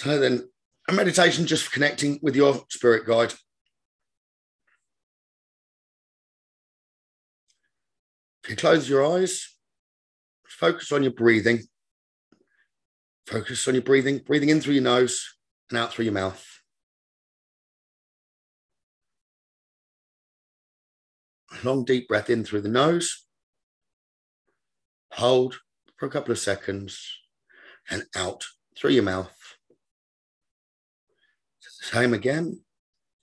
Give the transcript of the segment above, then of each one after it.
So then, a meditation just for connecting with your spirit guide. If you close your eyes, focus on your breathing. Focus on your breathing, breathing in through your nose and out through your mouth. A long, deep breath in through the nose. Hold for a couple of seconds and out through your mouth. Same again,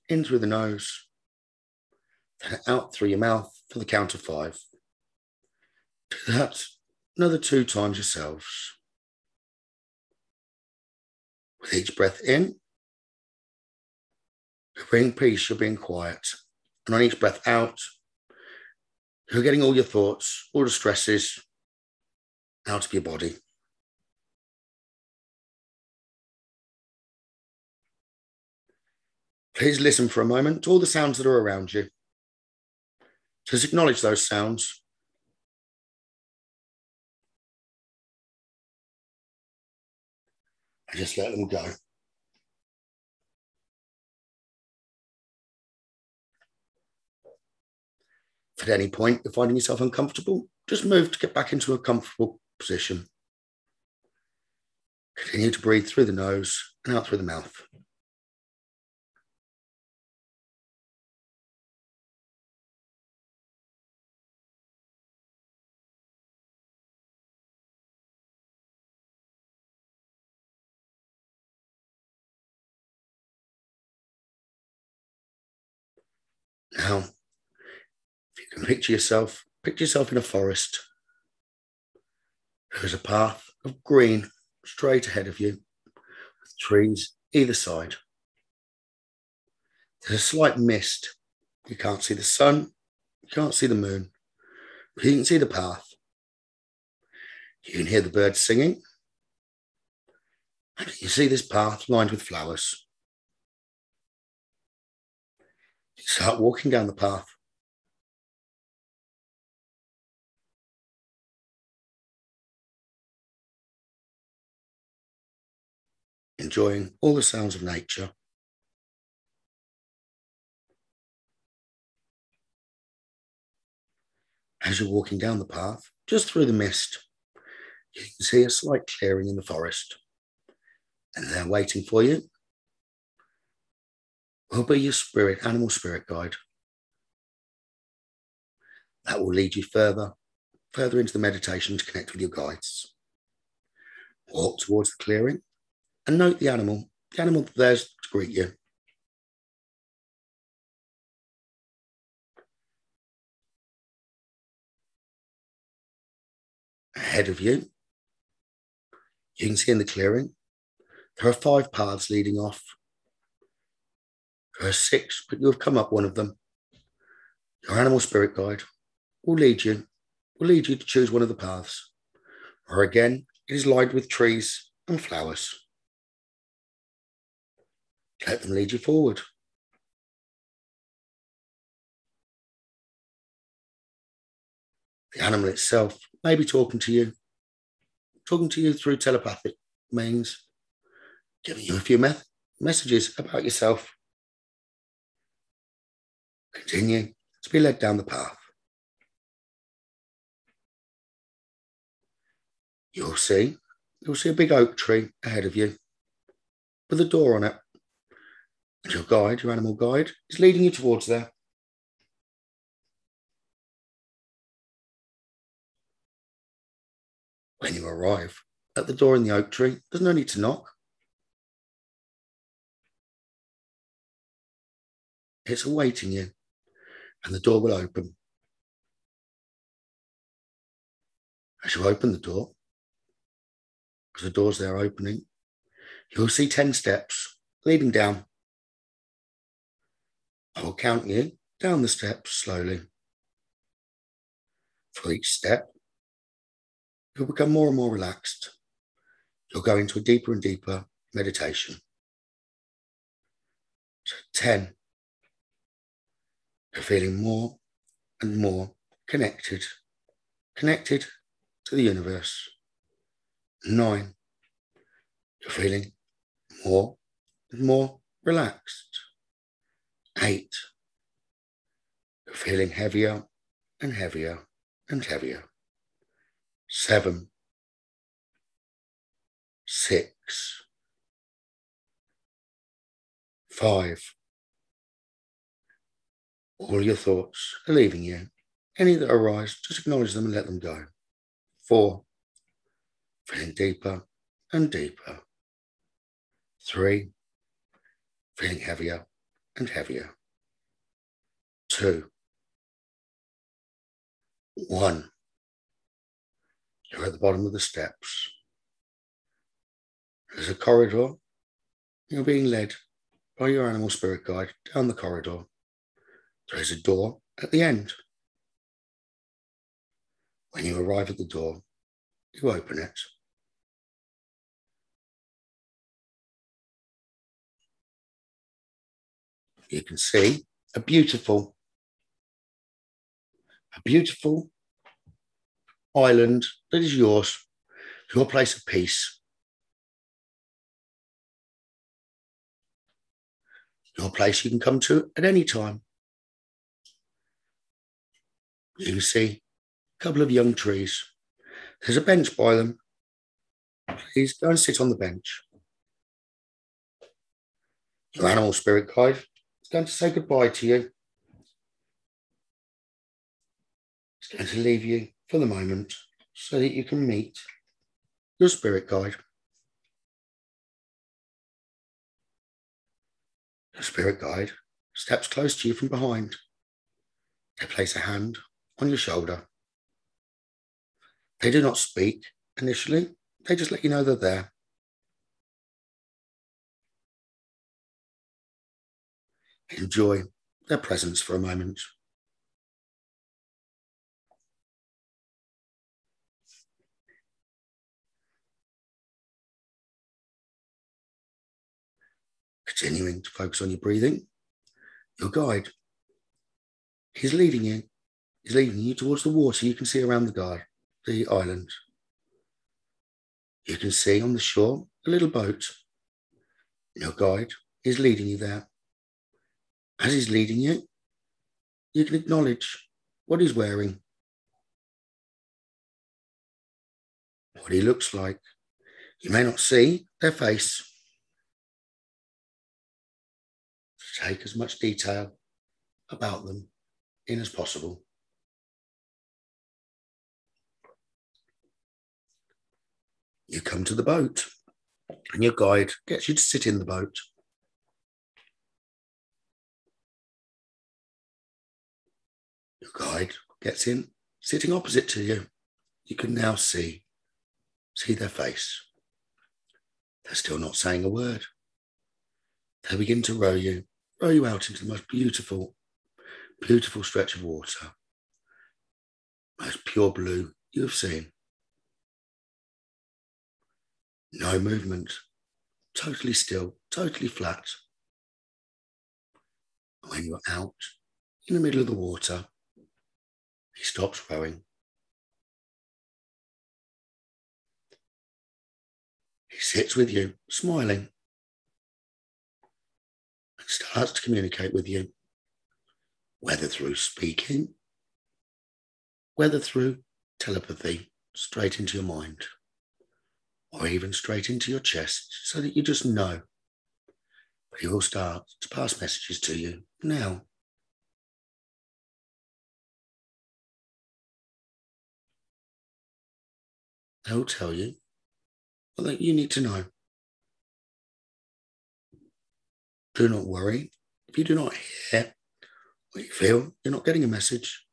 in through the nose, out through your mouth for the count of five. Do that another two times yourselves. With each breath in, you're being peace, you're being quiet. And on each breath out, you're getting all your thoughts, all the stresses out of your body. Please listen for a moment to all the sounds that are around you. Just acknowledge those sounds. And just let them go. At any point you're finding yourself uncomfortable, just move to get back into a comfortable position. Continue to breathe through the nose and out through the mouth. Now, if you can picture yourself, picture yourself in a forest. There's a path of green straight ahead of you, with trees either side. There's a slight mist. You can't see the sun, you can't see the moon, but you can see the path. You can hear the birds singing. And you see this path lined with flowers. Start walking down the path. Enjoying all the sounds of nature. As you're walking down the path, just through the mist, you can see a slight clearing in the forest. And they're waiting for you will be your spirit, animal spirit guide. That will lead you further, further into the meditation to connect with your guides. Walk towards the clearing and note the animal. The animal there's to greet you. Ahead of you, you can see in the clearing, there are five paths leading off there are six, but you have come up one of them. Your animal spirit guide will lead you, will lead you to choose one of the paths. Or again, it is lined with trees and flowers. Let them lead you forward. The animal itself may be talking to you, talking to you through telepathic means, giving you a few me- messages about yourself. Continue to be led down the path. You'll see, you'll see a big oak tree ahead of you with a door on it. And your guide, your animal guide, is leading you towards there. When you arrive at the door in the oak tree, there's no need to knock. It's awaiting you and the door will open. As you open the door, because the door's there opening, you'll see 10 steps leading down. I will count you down the steps slowly. For each step, you'll become more and more relaxed. You'll go into a deeper and deeper meditation. So 10, you're feeling more and more connected, connected to the universe. Nine, you're feeling more and more relaxed. Eight. You're feeling heavier and heavier and heavier. Seven. Six. Five. All your thoughts are leaving you. Any that arise, just acknowledge them and let them go. Four. Feeling deeper and deeper. Three. Feeling heavier and heavier. Two. One. You're at the bottom of the steps. There's a corridor. You're being led by your animal spirit guide down the corridor. There is a door at the end. When you arrive at the door, you open it. You can see a beautiful, a beautiful island that is yours, your place of peace. Your place you can come to at any time. You see a couple of young trees. There's a bench by them. Please go and sit on the bench. Your animal spirit guide is going to say goodbye to you. It's going to leave you for the moment so that you can meet your spirit guide. Your spirit guide steps close to you from behind. They place a hand on your shoulder. They do not speak initially, they just let you know they're there. Enjoy their presence for a moment. Continuing to focus on your breathing, your guide. He's leading you. He's leading you towards the water you can see around the guide, the island. You can see on the shore a little boat. Your guide is leading you there. As he's leading you, you can acknowledge what he's wearing, what he looks like. You may not see their face, take as much detail about them in as possible. You come to the boat, and your guide gets you to sit in the boat. Your guide gets in, sitting opposite to you. You can now see, see their face. They're still not saying a word. They begin to row you row you out into the most beautiful, beautiful stretch of water, most pure blue you have seen. No movement, totally still, totally flat. When you're out in the middle of the water, he stops rowing. He sits with you, smiling and starts to communicate with you, whether through speaking, whether through telepathy straight into your mind, or even straight into your chest so that you just know. But he will start to pass messages to you now. They'll tell you what that you need to know. Do not worry. If you do not hear what you feel, you're not getting a message.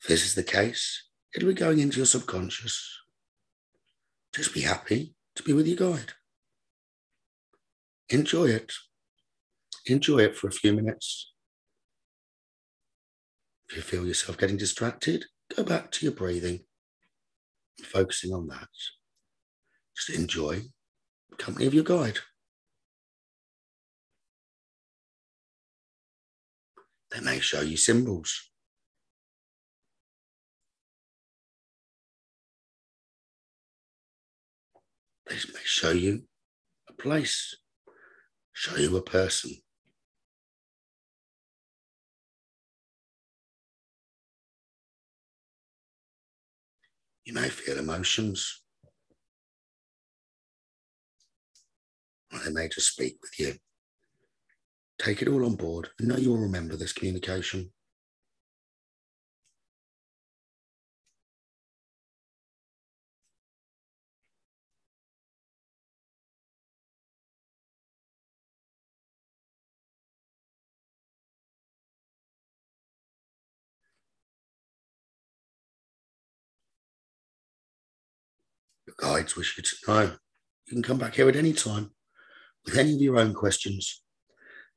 If this is the case, it'll be going into your subconscious. Just be happy to be with your guide. Enjoy it. Enjoy it for a few minutes. If you feel yourself getting distracted, go back to your breathing, focusing on that. Just enjoy the company of your guide. They may show you symbols. They may show you a place show you a person. You may feel emotions. Or they may just speak with you. Take it all on board and know you'll remember this communication. Guides wish you to know you can come back here at any time with any of your own questions.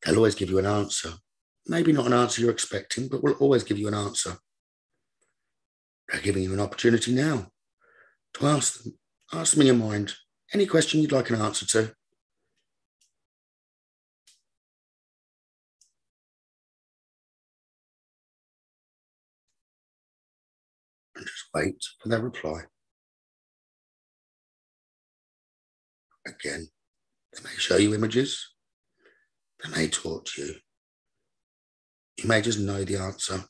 They'll always give you an answer. Maybe not an answer you're expecting, but we'll always give you an answer. They're giving you an opportunity now to ask them, ask them in your mind any question you'd like an answer to. And just wait for their reply. Again, they may show you images, they may talk to you. You may just know the answer,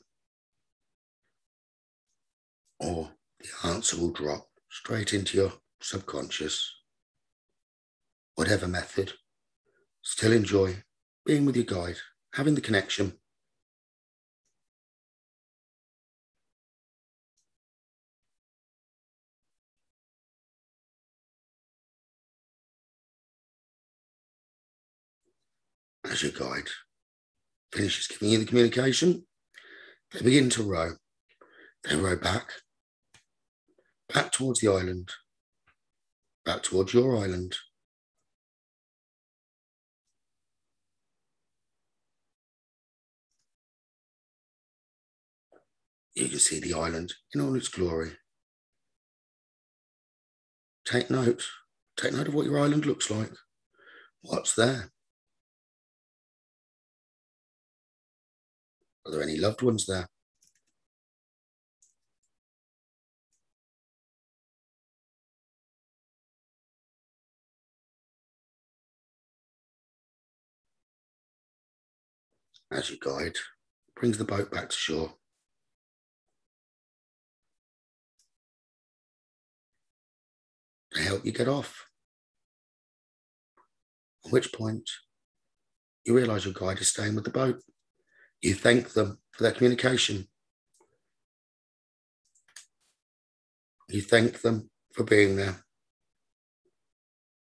or the answer will drop straight into your subconscious. Whatever method, still enjoy being with your guide, having the connection. As your guide finishes giving you the communication, they begin to row. They row back, back towards the island, back towards your island. You can see the island in all its glory. Take note. Take note of what your island looks like. What's there? Are there any loved ones there? As your guide brings the boat back to shore. To help you get off. At which point you realize your guide is staying with the boat. You thank them for their communication. You thank them for being there.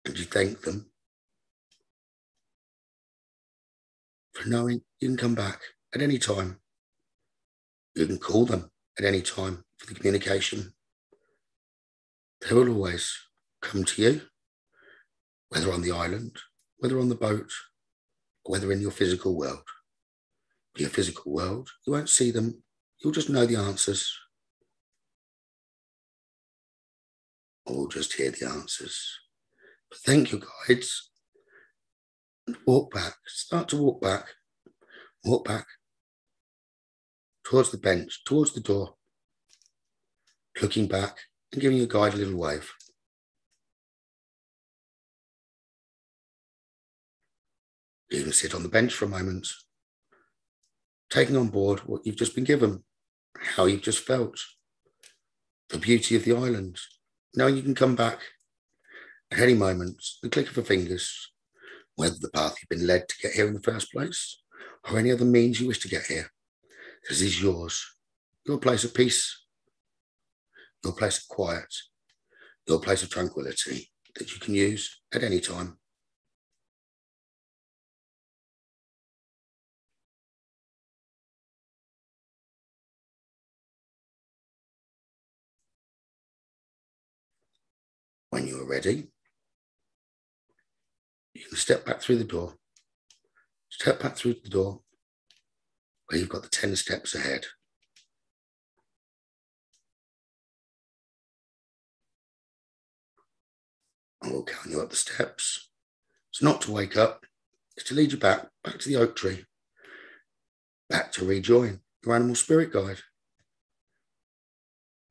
And you thank them for knowing you can come back at any time. You can call them at any time for the communication. They will always come to you, whether on the island, whether on the boat, whether in your physical world your physical world. You won't see them, you'll just know the answers. Or just hear the answers. But thank you, guides. And walk back. Start to walk back. Walk back towards the bench, towards the door, looking back and giving your guide a little wave. You can sit on the bench for a moment taking on board what you've just been given, how you've just felt, the beauty of the island, Now you can come back at any moment, the click of a fingers, whether the path you've been led to get here in the first place or any other means you wish to get here. This is yours, your place of peace, your place of quiet, your place of tranquility that you can use at any time. When you are ready, you can step back through the door. Step back through the door where you've got the 10 steps ahead. And we'll count you up the steps. It's not to wake up, it's to lead you back, back to the oak tree, back to rejoin your animal spirit guide.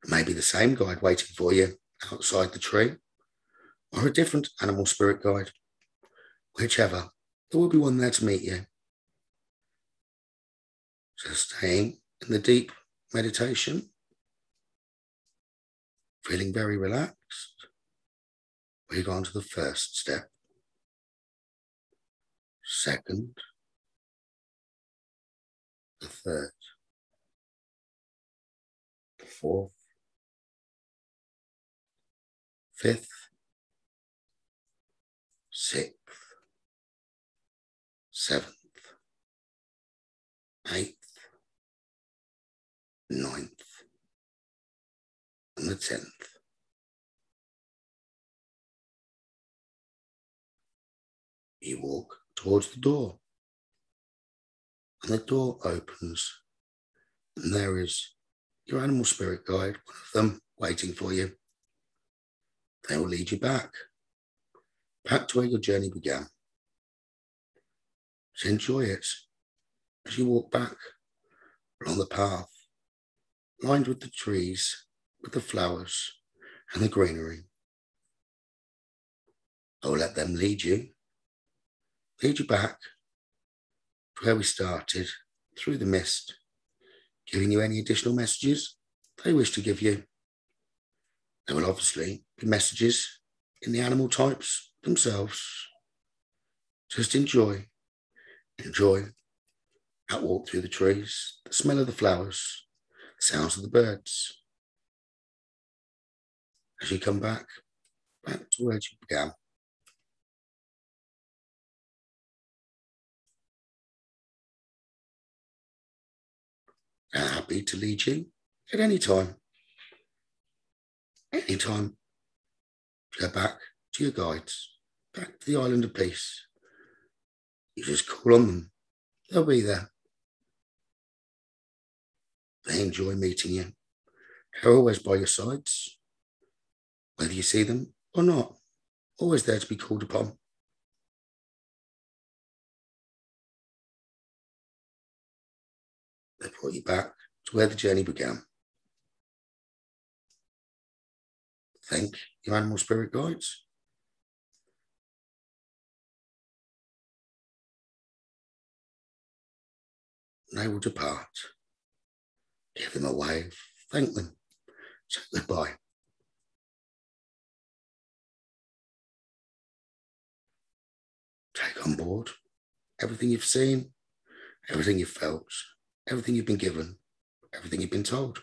Maybe the same guide waiting for you outside the tree or a different animal spirit guide, whichever, there will be one there to meet you. So staying in the deep meditation, feeling very relaxed, we go on to the first step. Second, the third, the fourth, fifth, sixth, seventh, eighth, ninth, and the tenth. You walk towards the door, and the door opens, and there is your animal spirit guide, one of them waiting for you. They will lead you back, back to where your journey began. So enjoy it as you walk back along the path, lined with the trees, with the flowers and the greenery. I will let them lead you, lead you back to where we started, through the mist, giving you any additional messages they wish to give you. There will obviously be messages in the animal types themselves. Just enjoy, enjoy that walk through the trees, the smell of the flowers, the sounds of the birds. As you come back, back to where you began. I'm happy to lead you at any time Any time. go back to your guides, back to the island of peace. You just call on them, they'll be there. They enjoy meeting you. They're always by your sides, whether you see them or not, always there to be called upon. They brought you back to where the journey began. thank your animal spirit guides. They will depart. Give them a wave, thank them, say goodbye. Take on board everything you've seen, everything you've felt, everything you've been given, everything you've been told.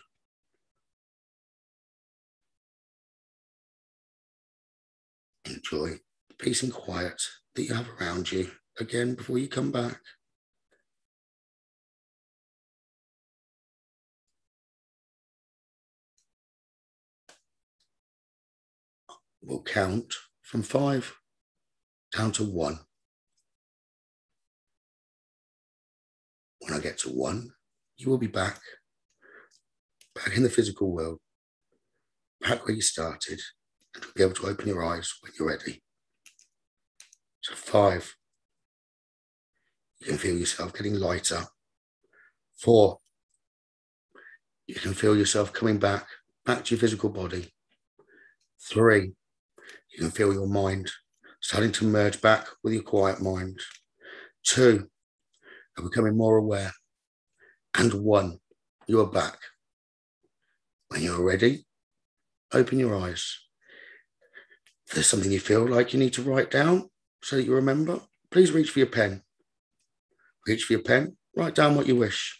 enjoy the peace and quiet that you have around you again before you come back. We'll count from five down to one. When I get to one, you will be back, back in the physical world, back where you started, and you'll be able to open your eyes when you're ready. So, five, you can feel yourself getting lighter. Four, you can feel yourself coming back, back to your physical body. Three, you can feel your mind starting to merge back with your quiet mind. Two, you're becoming more aware. And one, you are back. When you're ready, open your eyes if there's something you feel like you need to write down so that you remember, please reach for your pen. Reach for your pen, write down what you wish.